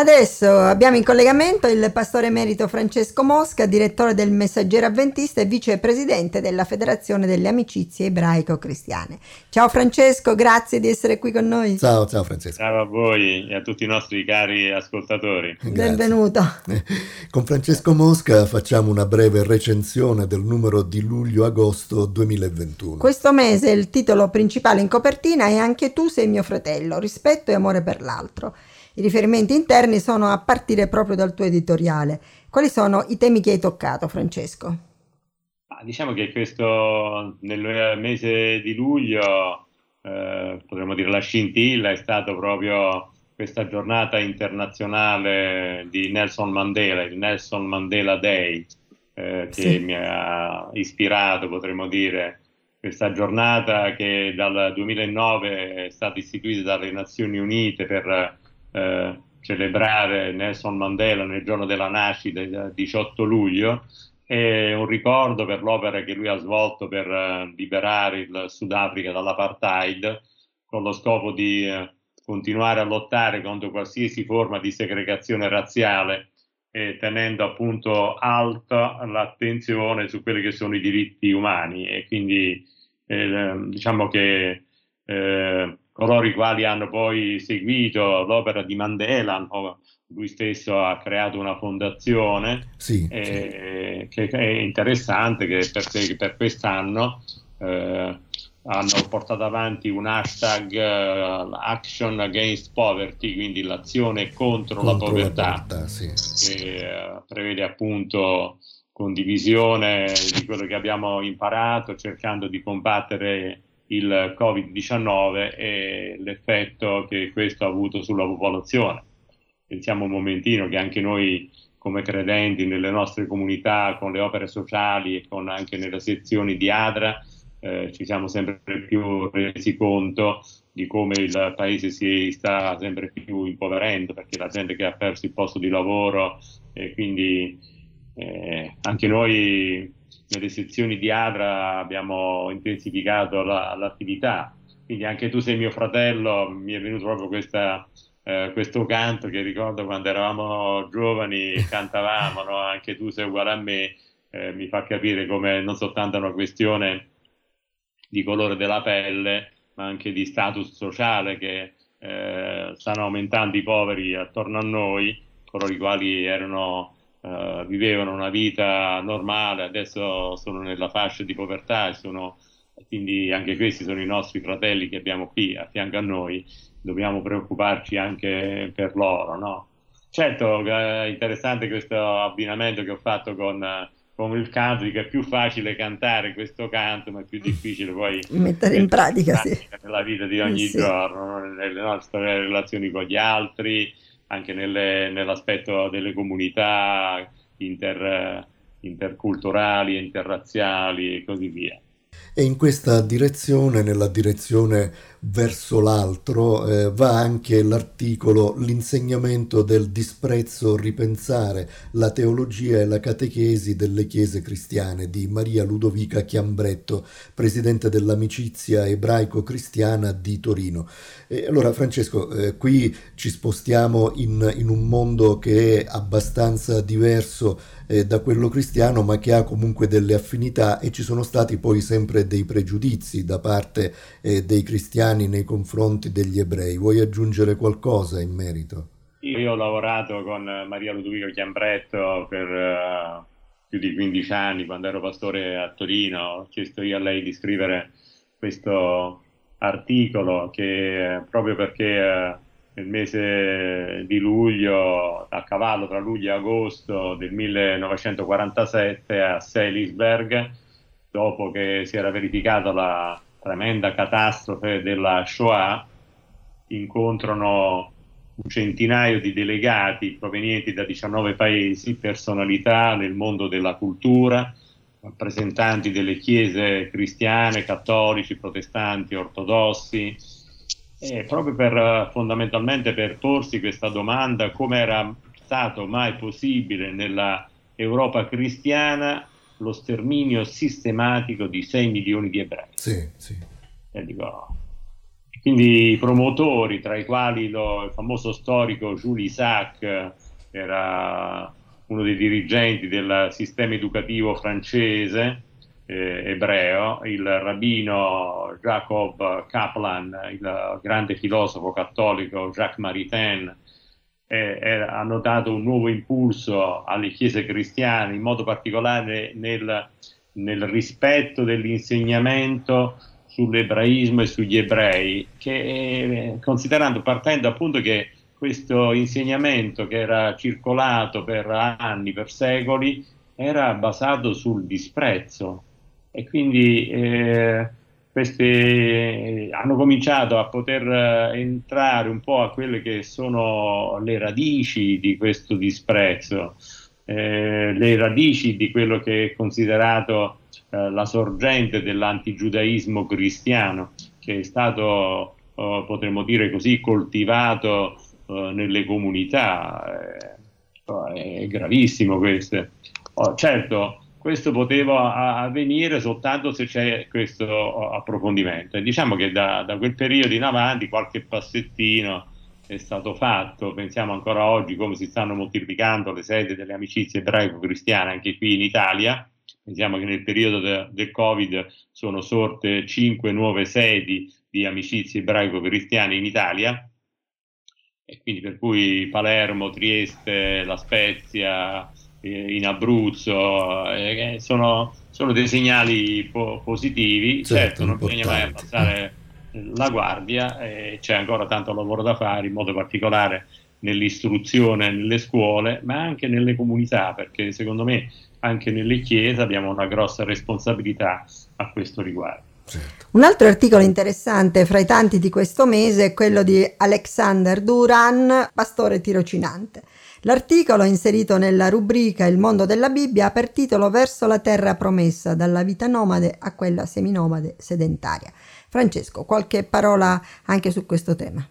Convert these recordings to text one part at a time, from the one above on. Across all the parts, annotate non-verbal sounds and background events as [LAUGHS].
Adesso abbiamo in collegamento il pastore emerito Francesco Mosca, direttore del Messaggero Avventista e vicepresidente della Federazione delle Amicizie Ebraico-Cristiane. Ciao Francesco, grazie di essere qui con noi. Ciao, ciao Francesco. Ciao a voi e a tutti i nostri cari ascoltatori. Grazie. Benvenuto. Con Francesco Mosca facciamo una breve recensione del numero di luglio-agosto 2021. Questo mese il titolo principale in copertina è Anche tu sei mio fratello, rispetto e amore per l'altro. I riferimenti interni sono a partire proprio dal tuo editoriale. Quali sono i temi che hai toccato, Francesco? Diciamo che questo nel mese di luglio, eh, potremmo dire la scintilla, è stato proprio questa giornata internazionale di Nelson Mandela, il Nelson Mandela Day, eh, che sì. mi ha ispirato, potremmo dire, questa giornata che dal 2009 è stata istituita dalle Nazioni Unite per eh, celebrare Nelson Mandela nel giorno della nascita, il 18 luglio, è un ricordo per l'opera che lui ha svolto per eh, liberare il Sudafrica dall'apartheid, con lo scopo di eh, continuare a lottare contro qualsiasi forma di segregazione razziale e tenendo appunto alta l'attenzione su quelli che sono i diritti umani. E quindi eh, diciamo che eh, coloro i quali hanno poi seguito l'opera di Mandela, lui stesso ha creato una fondazione sì, eh, sì. che è interessante, che per, per quest'anno eh, hanno portato avanti un hashtag uh, Action Against Poverty, quindi l'azione contro, contro la povertà, la povertà sì. che uh, prevede appunto condivisione di quello che abbiamo imparato, cercando di combattere il Covid-19 e l'effetto che questo ha avuto sulla popolazione. Pensiamo un momentino che anche noi come credenti nelle nostre comunità, con le opere sociali e con anche nelle sezioni di ADRA, eh, ci siamo sempre più resi conto di come il paese si sta sempre più impoverendo perché la gente che ha perso il posto di lavoro e quindi eh, anche noi nelle sezioni di Adra abbiamo intensificato la, l'attività, quindi anche tu sei mio fratello, mi è venuto proprio questa, eh, questo canto che ricordo quando eravamo giovani [LAUGHS] cantavamo, no? anche tu sei uguale a me, eh, mi fa capire come non soltanto è una questione di colore della pelle, ma anche di status sociale che eh, stanno aumentando i poveri attorno a noi, coloro i quali erano uh, vivevano una vita normale, adesso sono nella fascia di povertà e sono, quindi anche questi sono i nostri fratelli che abbiamo qui a fianco a noi, dobbiamo preoccuparci anche per loro. No? Certo, è interessante questo abbinamento che ho fatto con, con il canto, che è più facile cantare questo canto, ma è più difficile poi mettere in pratica, sì. nella vita di ogni sì. giorno, nelle nostre relazioni con gli altri, anche nelle, nell'aspetto delle comunità inter, interculturali, interrazziali e così via. E in questa direzione, nella direzione verso l'altro, eh, va anche l'articolo L'insegnamento del disprezzo, ripensare la teologia e la catechesi delle chiese cristiane di Maria Ludovica Chiambretto, presidente dell'amicizia ebraico-cristiana di Torino. E allora Francesco, eh, qui ci spostiamo in, in un mondo che è abbastanza diverso eh, da quello cristiano, ma che ha comunque delle affinità e ci sono stati poi sempre dei pregiudizi da parte eh, dei cristiani nei confronti degli ebrei. Vuoi aggiungere qualcosa in merito? Io ho lavorato con Maria Ludovica Chiambretto per uh, più di 15 anni quando ero pastore a Torino. Ho chiesto io a lei di scrivere questo articolo che proprio perché uh, nel mese di luglio, a cavallo tra luglio e agosto del 1947 a Selisberg, dopo che si era verificata la tremenda catastrofe della Shoah, incontrano un centinaio di delegati provenienti da 19 paesi, personalità nel mondo della cultura, rappresentanti delle chiese cristiane, cattolici, protestanti, ortodossi, eh, proprio per fondamentalmente per porsi questa domanda come era stato mai possibile nella Europa cristiana lo sterminio sistematico di 6 milioni di ebrei. Sì, sì. E dico, quindi i promotori, tra i quali lo, il famoso storico Jules Isaac, era uno dei dirigenti del sistema educativo francese, eh, ebreo, il rabbino Jacob Kaplan, il grande filosofo cattolico Jacques Maritain, eh, hanno dato un nuovo impulso alle chiese cristiane, in modo particolare nel, nel rispetto dell'insegnamento sull'ebraismo e sugli ebrei, che eh, considerando, partendo appunto che questo insegnamento che era circolato per anni, per secoli, era basato sul disprezzo. E quindi eh, queste hanno cominciato a poter eh, entrare un po' a quelle che sono le radici di questo disprezzo, eh, le radici di quello che è considerato eh, la sorgente dell'antigiudaismo cristiano, che è stato, eh, potremmo dire così, coltivato eh, nelle comunità. è gravissimo questo. Oh, certo, questo poteva avvenire soltanto se c'è questo approfondimento. E diciamo che da, da, quel periodo in avanti qualche passettino è stato fatto. Pensiamo ancora oggi come si stanno moltiplicando le sedi delle amicizie ebraico-cristiane anche qui in Italia. Pensiamo che nel periodo de, del Covid sono sorte cinque nuove sedi di amicizie ebraico-cristiane in Italia. E quindi per cui Palermo, Trieste, La Spezia, in Abruzzo, eh, sono, sono, dei segnali po- positivi, certo, certo non bisogna mai abbassare la guardia, eh, c'è ancora tanto lavoro da fare, in modo particolare nell'istruzione nelle scuole, ma anche nelle comunità, perché secondo me anche nelle chiese abbiamo una grossa responsabilità a questo riguardo. Certo. Un altro articolo interessante fra i tanti di questo mese è quello di Alexander Duran, pastore tirocinante. L'articolo inserito nella rubrica Il mondo della Bibbia ha per titolo Verso la terra promessa, dalla vita nomade a quella seminomade sedentaria. Francesco, qualche parola anche su questo tema?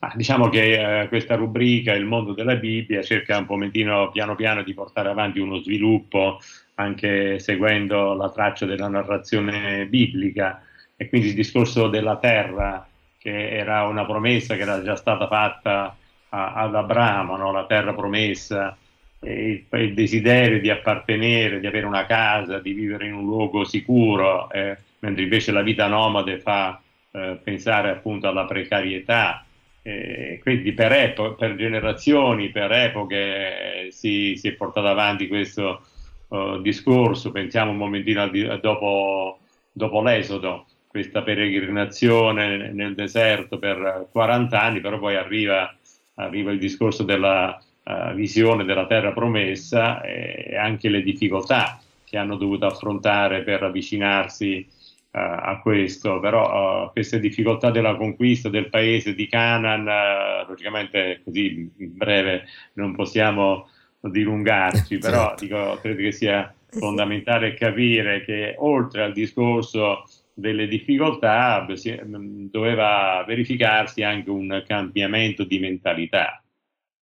Ah, diciamo che eh, questa rubrica, Il mondo della Bibbia, cerca un pochettino piano piano di portare avanti uno sviluppo anche seguendo la traccia della narrazione biblica e quindi il discorso della terra, che era una promessa che era già stata fatta a, ad Abramo, no? la terra promessa, il, il, desiderio di appartenere, di avere una casa, di vivere in un luogo sicuro, eh, mentre invece la vita nomade fa eh, pensare appunto alla precarietà. Eh, quindi per, epo- per, generazioni, per epoche eh, si, si, è portato avanti questo uh, discorso, pensiamo un momentino di, dopo, dopo l'esodo, questa peregrinazione nel deserto per 40 anni, però poi arriva arriva il discorso della uh, visione della terra promessa e anche le difficoltà che hanno dovuto affrontare per avvicinarsi uh, a questo, però uh, queste difficoltà della conquista del paese di Canaan, logicamente così in breve non possiamo dilungarci, però certo. dico, credo che sia fondamentale capire che oltre al discorso delle difficoltà mm, doveva verificarsi anche un cambiamento di mentalità.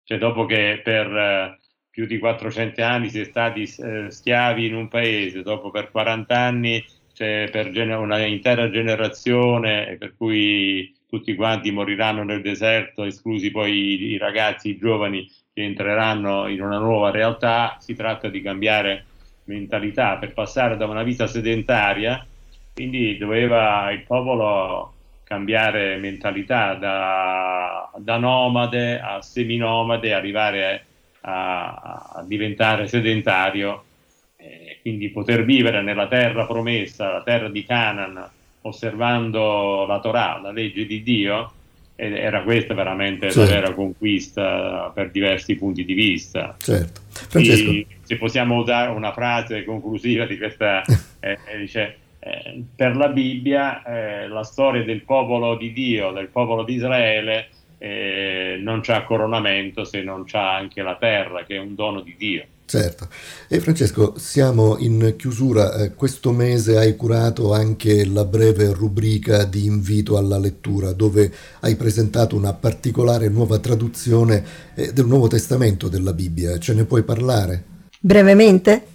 Cioè dopo che per eh, più di 400 anni si è stati eh, schiavi in un paese, dopo per 40 anni c'è per gener- una intera generazione per cui tutti quanti moriranno nel deserto, esclusi poi i ragazzi, i giovani che entreranno in una nuova realtà, si tratta di cambiare mentalità per passare da una vita sedentaria quindi doveva il popolo cambiare mentalità da, da nomade a seminomade, arrivare a, a diventare sedentario, e quindi poter vivere nella terra promessa, la terra di Canaan, osservando la Torah, la legge di Dio, ed era questa veramente certo. la vera conquista per diversi punti di vista. Certo. Francesco. E, se possiamo usare una frase conclusiva di questa, [LAUGHS] eh, dice, eh, per la Bibbia eh, la storia del popolo di Dio, del popolo di Israele, eh, non c'ha coronamento se non c'ha anche la terra, che è un dono di Dio. Certo. E Francesco, siamo in chiusura. Eh, questo mese hai curato anche la breve rubrica di invito alla lettura, dove hai presentato una particolare nuova traduzione eh, del Nuovo Testamento della Bibbia. Ce ne puoi parlare? Brevemente?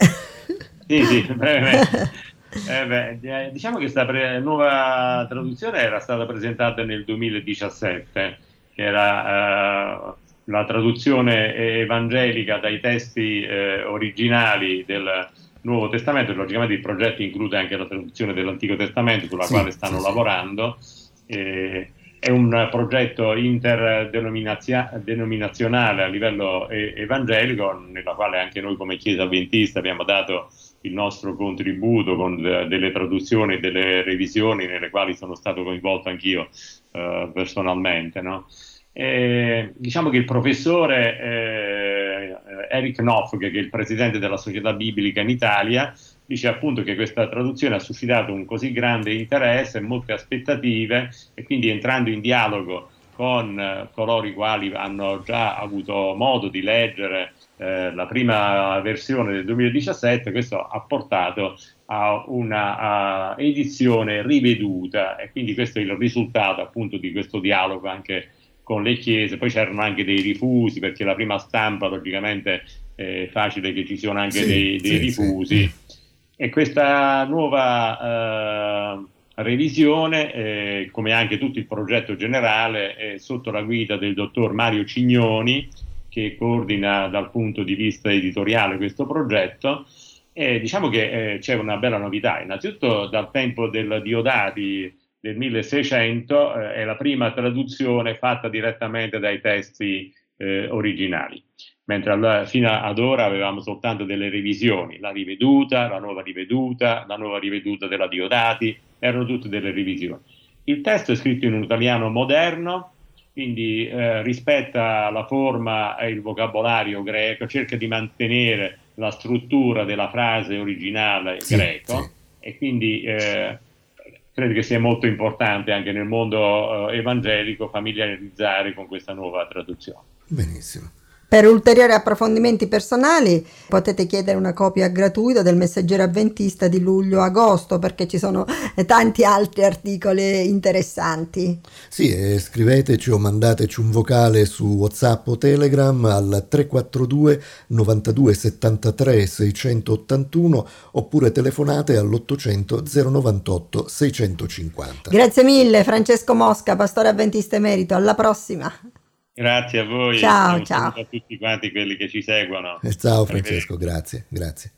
Sì, sì, brevemente. [LAUGHS] Eh beh, eh, diciamo che questa pre- nuova traduzione era stata presentata nel 2017, che era uh, la traduzione evangelica dai testi uh, originali del Nuovo Testamento. Logicamente il progetto include anche la traduzione dell'Antico Testamento sulla sì, quale stanno sì, lavorando. E, è un progetto interdenominazionale a livello evangelico, nella quale anche noi come Chiesa Adventista abbiamo dato il nostro contributo con delle traduzioni e delle revisioni nelle quali sono stato coinvolto anch'io eh, personalmente. No? E, diciamo che il professore eh, Eric Knopf, che è il presidente della Società Biblica in Italia, dice appunto che questa traduzione ha suscitato un così grande interesse molte aspettative e quindi entrando in dialogo con eh, coloro i quali hanno già avuto modo di leggere eh, la prima versione del 2017, questo ha portato a una a edizione riveduta. E quindi questo è il risultato appunto di questo dialogo anche con le chiese, poi c'erano anche dei rifusi perché la prima stampa logicamente è facile che ci siano anche sì, dei, dei sì, rifusi. Sì e questa nuova eh, revisione, eh, come anche tutto il progetto generale, è sotto la guida del dottor Mario Cignoni, che coordina dal punto di vista editoriale questo progetto. E diciamo che eh, c'è una bella novità. Innanzitutto dal tempo del Diodati del 1600 eh, è la prima traduzione fatta direttamente dai testi eh, originali mentre allora, fino ad ora avevamo soltanto delle revisioni, la riveduta, la nuova riveduta, la nuova riveduta della Diodati, erano tutte delle revisioni. Il testo è scritto in un italiano moderno, quindi eh, rispetta la forma e il vocabolario greco, cerca di mantenere la struttura della frase originale sì, greco sì. e quindi eh, credo che sia molto importante anche nel mondo eh, evangelico familiarizzare con questa nuova traduzione. Benissimo. Per ulteriori approfondimenti personali potete chiedere una copia gratuita del Messaggero Avventista di luglio-agosto perché ci sono tanti altri articoli interessanti. Sì, eh, scriveteci o mandateci un vocale su WhatsApp o Telegram al 342 92 73 681 oppure telefonate all'800 098 650. Grazie mille Francesco Mosca, pastore avventista emerito, alla prossima. Grazie a voi. Ciao, ciao. a tutti quanti quelli che ci seguono. Ciao Francesco, grazie, grazie.